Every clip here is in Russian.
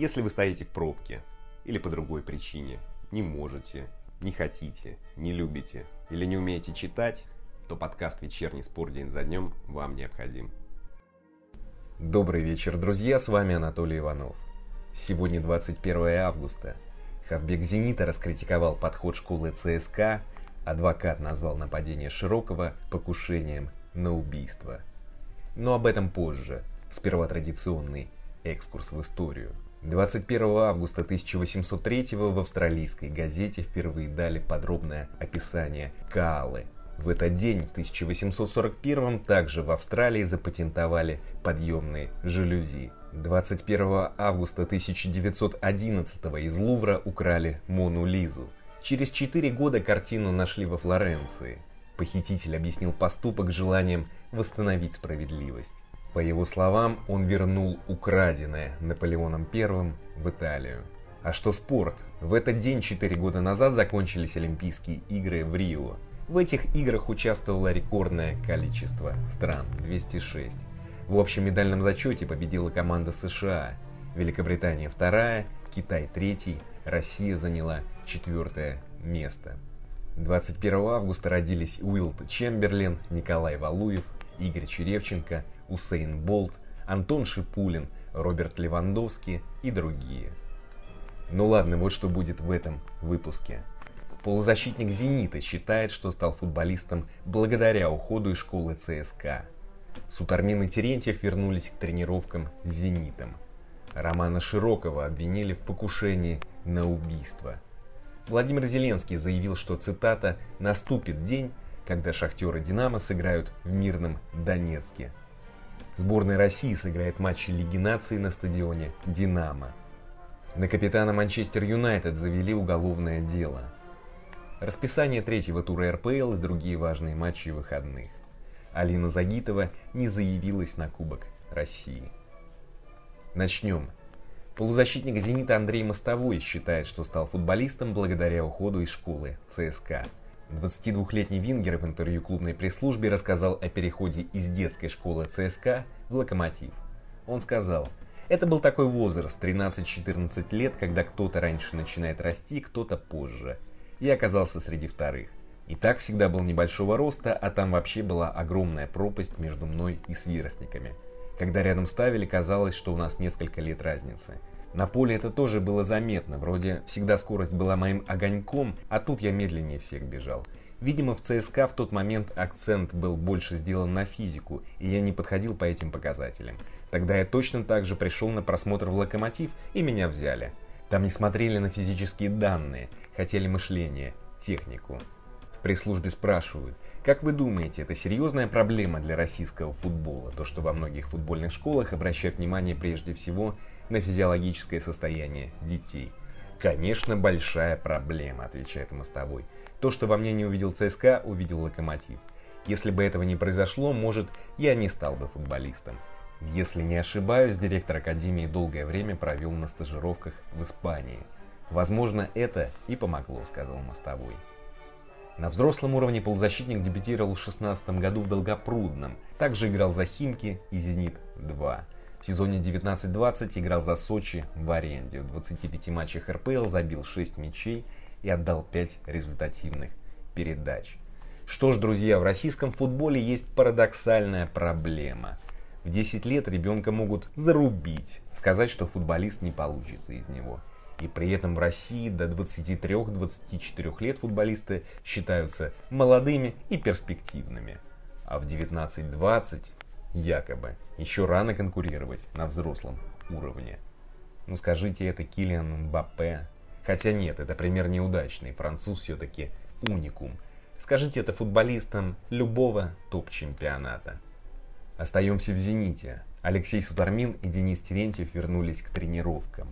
Если вы стоите в пробке или по другой причине, не можете, не хотите, не любите или не умеете читать, то подкаст «Вечерний спор день за днем» вам необходим. Добрый вечер, друзья, с вами Анатолий Иванов. Сегодня 21 августа. Хавбек «Зенита» раскритиковал подход школы ЦСКА, адвокат назвал нападение Широкого покушением на убийство. Но об этом позже. Сперва традиционный экскурс в историю – 21 августа 1803 в австралийской газете впервые дали подробное описание Каалы. В этот день, в 1841 также в Австралии запатентовали подъемные жалюзи. 21 августа 1911 из Лувра украли Мону Лизу. Через 4 года картину нашли во Флоренции. Похититель объяснил поступок желанием восстановить справедливость. По его словам, он вернул украденное Наполеоном I в Италию. А что спорт? В этот день 4 года назад закончились Олимпийские игры в Рио. В этих играх участвовало рекордное количество стран – 206. В общем медальном зачете победила команда США, Великобритания вторая, Китай третий, Россия заняла четвертое место. 21 августа родились Уилт Чемберлин, Николай Валуев, Игорь Черевченко, Усейн Болт, Антон Шипулин, Роберт Левандовский и другие. Ну ладно, вот что будет в этом выпуске. Полузащитник «Зенита» считает, что стал футболистом благодаря уходу из школы ЦСКА. Сутармин и Терентьев вернулись к тренировкам с «Зенитом». Романа Широкого обвинили в покушении на убийство. Владимир Зеленский заявил, что, цитата, «наступит день, когда шахтеры «Динамо» сыграют в мирном Донецке». Сборная России сыграет матчи Лиги наций на стадионе «Динамо». На капитана Манчестер Юнайтед завели уголовное дело. Расписание третьего тура РПЛ и другие важные матчи выходных. Алина Загитова не заявилась на Кубок России. Начнем. Полузащитник «Зенита» Андрей Мостовой считает, что стал футболистом благодаря уходу из школы ЦСКА. 22-летний Вингер в интервью клубной пресс-службе рассказал о переходе из детской школы ЦСКА в «Локомотив». Он сказал, это был такой возраст, 13-14 лет, когда кто-то раньше начинает расти, кто-то позже. Я оказался среди вторых. И так всегда был небольшого роста, а там вообще была огромная пропасть между мной и сверстниками. Когда рядом ставили, казалось, что у нас несколько лет разницы. На поле это тоже было заметно, вроде всегда скорость была моим огоньком, а тут я медленнее всех бежал. Видимо, в ЦСКА в тот момент акцент был больше сделан на физику, и я не подходил по этим показателям. Тогда я точно так же пришел на просмотр в «Локомотив», и меня взяли. Там не смотрели на физические данные, хотели мышление, технику. В пресс-службе спрашивают, как вы думаете, это серьезная проблема для российского футбола, то, что во многих футбольных школах обращают внимание прежде всего на физиологическое состояние детей. Конечно, большая проблема, отвечает мостовой. То, что во мне не увидел ЦСКА, увидел Локомотив. Если бы этого не произошло, может, я не стал бы футболистом. Если не ошибаюсь, директор Академии долгое время провел на стажировках в Испании. Возможно, это и помогло, сказал Мостовой. На взрослом уровне полузащитник дебютировал в 2016 году в Долгопрудном. Также играл за Химки и Зенит-2. В сезоне 19-20 играл за Сочи в аренде. В 25 матчах РПЛ забил 6 мячей и отдал 5 результативных передач. Что ж, друзья, в российском футболе есть парадоксальная проблема. В 10 лет ребенка могут зарубить, сказать, что футболист не получится из него. И при этом в России до 23-24 лет футболисты считаются молодыми и перспективными. А в 19-20 якобы, еще рано конкурировать на взрослом уровне. Ну скажите это Килиан Мбаппе. Хотя нет, это пример неудачный, француз все-таки уникум. Скажите это футболистам любого топ-чемпионата. Остаемся в «Зените». Алексей Сутармин и Денис Терентьев вернулись к тренировкам.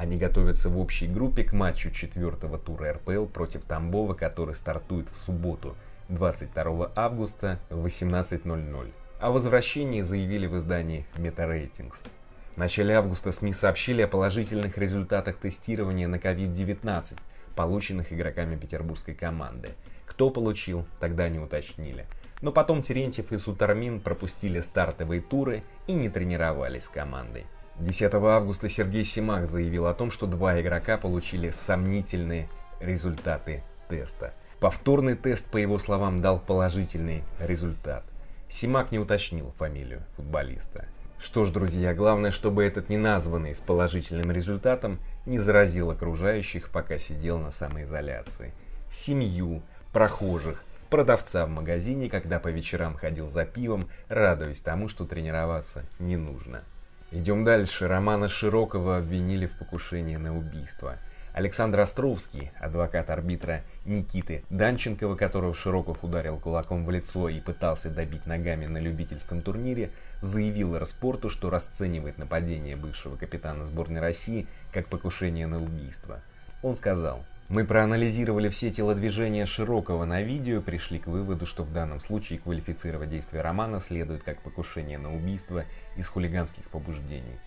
Они готовятся в общей группе к матчу четвертого тура РПЛ против Тамбова, который стартует в субботу, 22 августа в 18.00. О возвращении заявили в издании MetaRatings. В начале августа СМИ сообщили о положительных результатах тестирования на COVID-19, полученных игроками петербургской команды. Кто получил, тогда не уточнили. Но потом Терентьев и Сутармин пропустили стартовые туры и не тренировались с командой. 10 августа Сергей Симак заявил о том, что два игрока получили сомнительные результаты теста. Повторный тест, по его словам, дал положительный результат. Симак не уточнил фамилию футболиста. Что ж, друзья, главное, чтобы этот неназванный с положительным результатом не заразил окружающих, пока сидел на самоизоляции. Семью, прохожих, продавца в магазине, когда по вечерам ходил за пивом, радуясь тому, что тренироваться не нужно. Идем дальше. Романа Широкого обвинили в покушении на убийство – Александр Островский, адвокат арбитра Никиты Данченкова, которого Широков ударил кулаком в лицо и пытался добить ногами на любительском турнире, заявил Распорту, что расценивает нападение бывшего капитана сборной России как покушение на убийство. Он сказал, мы проанализировали все телодвижения Широкого на видео и пришли к выводу, что в данном случае квалифицировать действия Романа следует как покушение на убийство из хулиганских побуждений.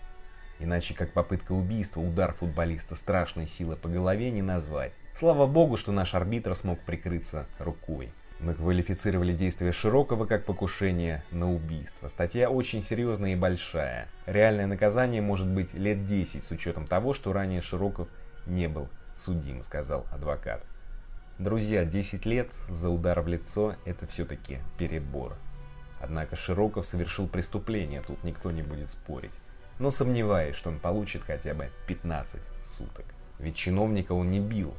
Иначе как попытка убийства, удар футболиста страшной силы по голове не назвать. Слава богу, что наш арбитр смог прикрыться рукой. Мы квалифицировали действия Широкого как покушение на убийство. Статья очень серьезная и большая. Реальное наказание может быть лет 10 с учетом того, что ранее Широков не был судим, сказал адвокат. Друзья, 10 лет за удар в лицо – это все-таки перебор. Однако Широков совершил преступление, тут никто не будет спорить но сомневаюсь, что он получит хотя бы 15 суток. Ведь чиновника он не бил.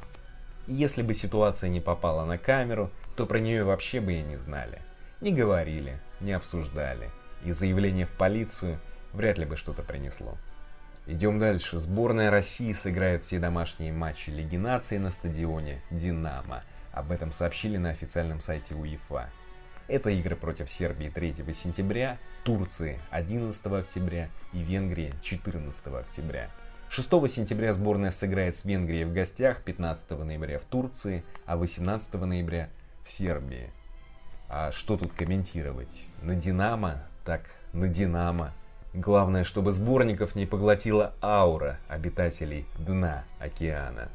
И если бы ситуация не попала на камеру, то про нее вообще бы и не знали. Не говорили, не обсуждали. И заявление в полицию вряд ли бы что-то принесло. Идем дальше. Сборная России сыграет все домашние матчи Лиги нации на стадионе «Динамо». Об этом сообщили на официальном сайте УЕФА. Это игры против Сербии 3 сентября, Турции 11 октября и Венгрии 14 октября. 6 сентября сборная сыграет с Венгрией в гостях, 15 ноября в Турции, а 18 ноября в Сербии. А что тут комментировать? На Динамо? Так, на Динамо. Главное, чтобы сборников не поглотила аура обитателей дна океана.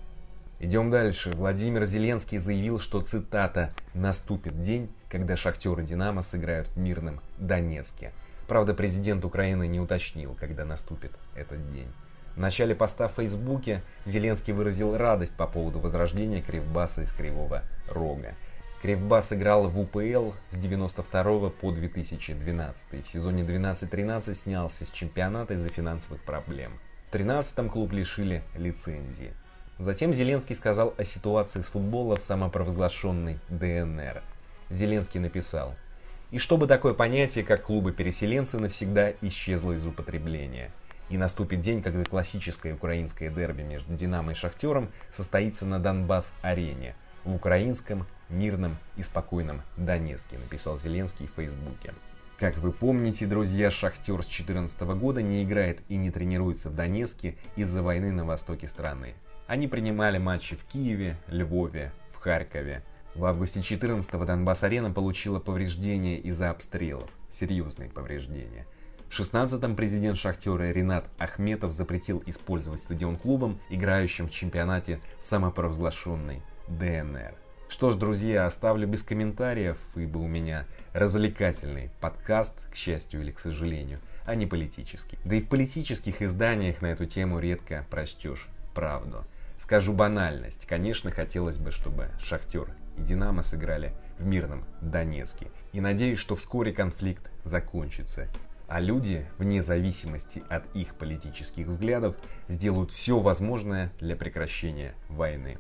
Идем дальше. Владимир Зеленский заявил, что, цитата, «наступит день, когда шахтеры «Динамо» сыграют в мирном Донецке». Правда, президент Украины не уточнил, когда наступит этот день. В начале поста в Фейсбуке Зеленский выразил радость по поводу возрождения Кривбаса из Кривого Рога. Кривбас играл в УПЛ с 92 по 2012. В сезоне 12-13 снялся с чемпионата из-за финансовых проблем. В 13-м клуб лишили лицензии. Затем Зеленский сказал о ситуации с футбола в самопровозглашенной ДНР. Зеленский написал, и чтобы такое понятие, как клубы-переселенцы, навсегда исчезло из употребления. И наступит день, когда классическое украинское дерби между «Динамо» и «Шахтером» состоится на Донбасс-арене, в украинском, мирном и спокойном Донецке, написал Зеленский в Фейсбуке. Как вы помните, друзья, Шахтер с 2014 года не играет и не тренируется в Донецке из-за войны на востоке страны. Они принимали матчи в Киеве, Львове, в Харькове. В августе 14-го Донбасс-арена получила повреждения из-за обстрелов. Серьезные повреждения. В 16-м президент Шахтера Ренат Ахметов запретил использовать стадион клубом, играющим в чемпионате самопровозглашенной ДНР. Что ж, друзья, оставлю без комментариев, ибо у меня развлекательный подкаст, к счастью или к сожалению, а не политический. Да и в политических изданиях на эту тему редко прочтешь правду. Скажу банальность. Конечно, хотелось бы, чтобы Шахтер и Динамо сыграли в мирном Донецке. И надеюсь, что вскоре конфликт закончится. А люди, вне зависимости от их политических взглядов, сделают все возможное для прекращения войны.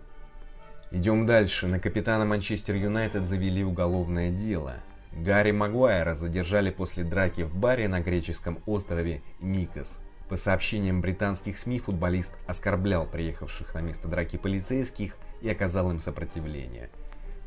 Идем дальше. На капитана Манчестер Юнайтед завели уголовное дело. Гарри Магуайра задержали после драки в баре на греческом острове Микос – по сообщениям британских СМИ, футболист оскорблял приехавших на место драки полицейских и оказал им сопротивление.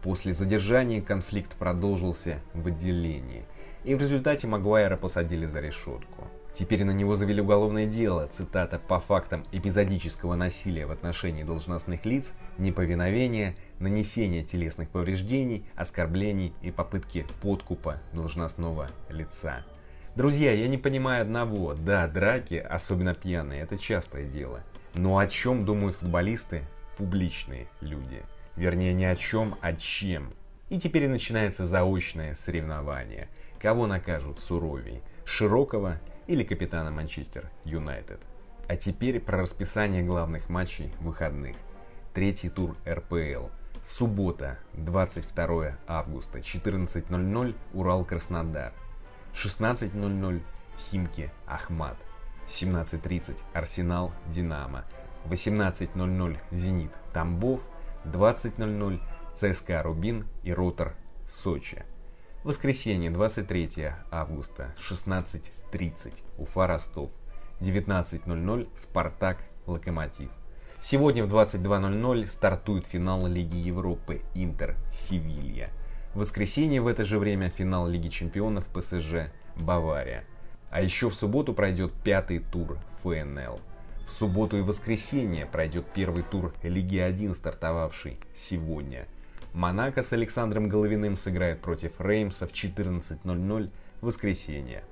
После задержания конфликт продолжился в отделении, и в результате Магуайра посадили за решетку. Теперь на него завели уголовное дело, цитата, по фактам эпизодического насилия в отношении должностных лиц, неповиновения, нанесения телесных повреждений, оскорблений и попытки подкупа должностного лица. Друзья, я не понимаю одного. Да, драки, особенно пьяные, это частое дело. Но о чем думают футболисты? Публичные люди. Вернее, не о чем, а чем. И теперь начинается заочное соревнование. Кого накажут суровей? Широкого или капитана Манчестер Юнайтед. А теперь про расписание главных матчей выходных. Третий тур РПЛ. Суббота, 22 августа, 14.00 Урал-Краснодар. 16.00 Химки Ахмат. 17.30 Арсенал Динамо. 18.00 Зенит Тамбов. 20.00 ЦСКА Рубин и Ротор Сочи. Воскресенье, 23 августа, 16.30 Уфа Ростов. 19.00 Спартак Локомотив. Сегодня в 22.00 стартует финал Лиги Европы Интер Севилья. В воскресенье в это же время финал Лиги Чемпионов ПСЖ Бавария. А еще в субботу пройдет пятый тур ФНЛ. В субботу и воскресенье пройдет первый тур Лиги 1, стартовавший сегодня. Монако с Александром Головиным сыграет против Реймса в 14.00 в воскресенье.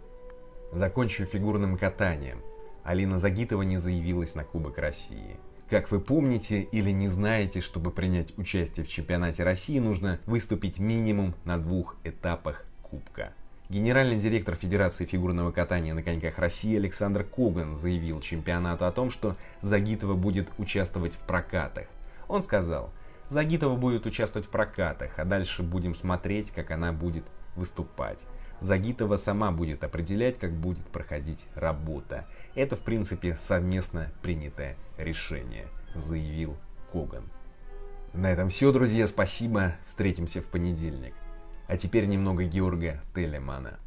Закончу фигурным катанием. Алина Загитова не заявилась на Кубок России. Как вы помните или не знаете, чтобы принять участие в чемпионате России, нужно выступить минимум на двух этапах Кубка. Генеральный директор Федерации фигурного катания на коньках России Александр Коган заявил чемпионату о том, что Загитова будет участвовать в прокатах. Он сказал, Загитова будет участвовать в прокатах, а дальше будем смотреть, как она будет выступать. Загитова сама будет определять, как будет проходить работа. Это, в принципе, совместно принятое решение, заявил Коган. На этом все, друзья, спасибо, встретимся в понедельник. А теперь немного Георга Телемана.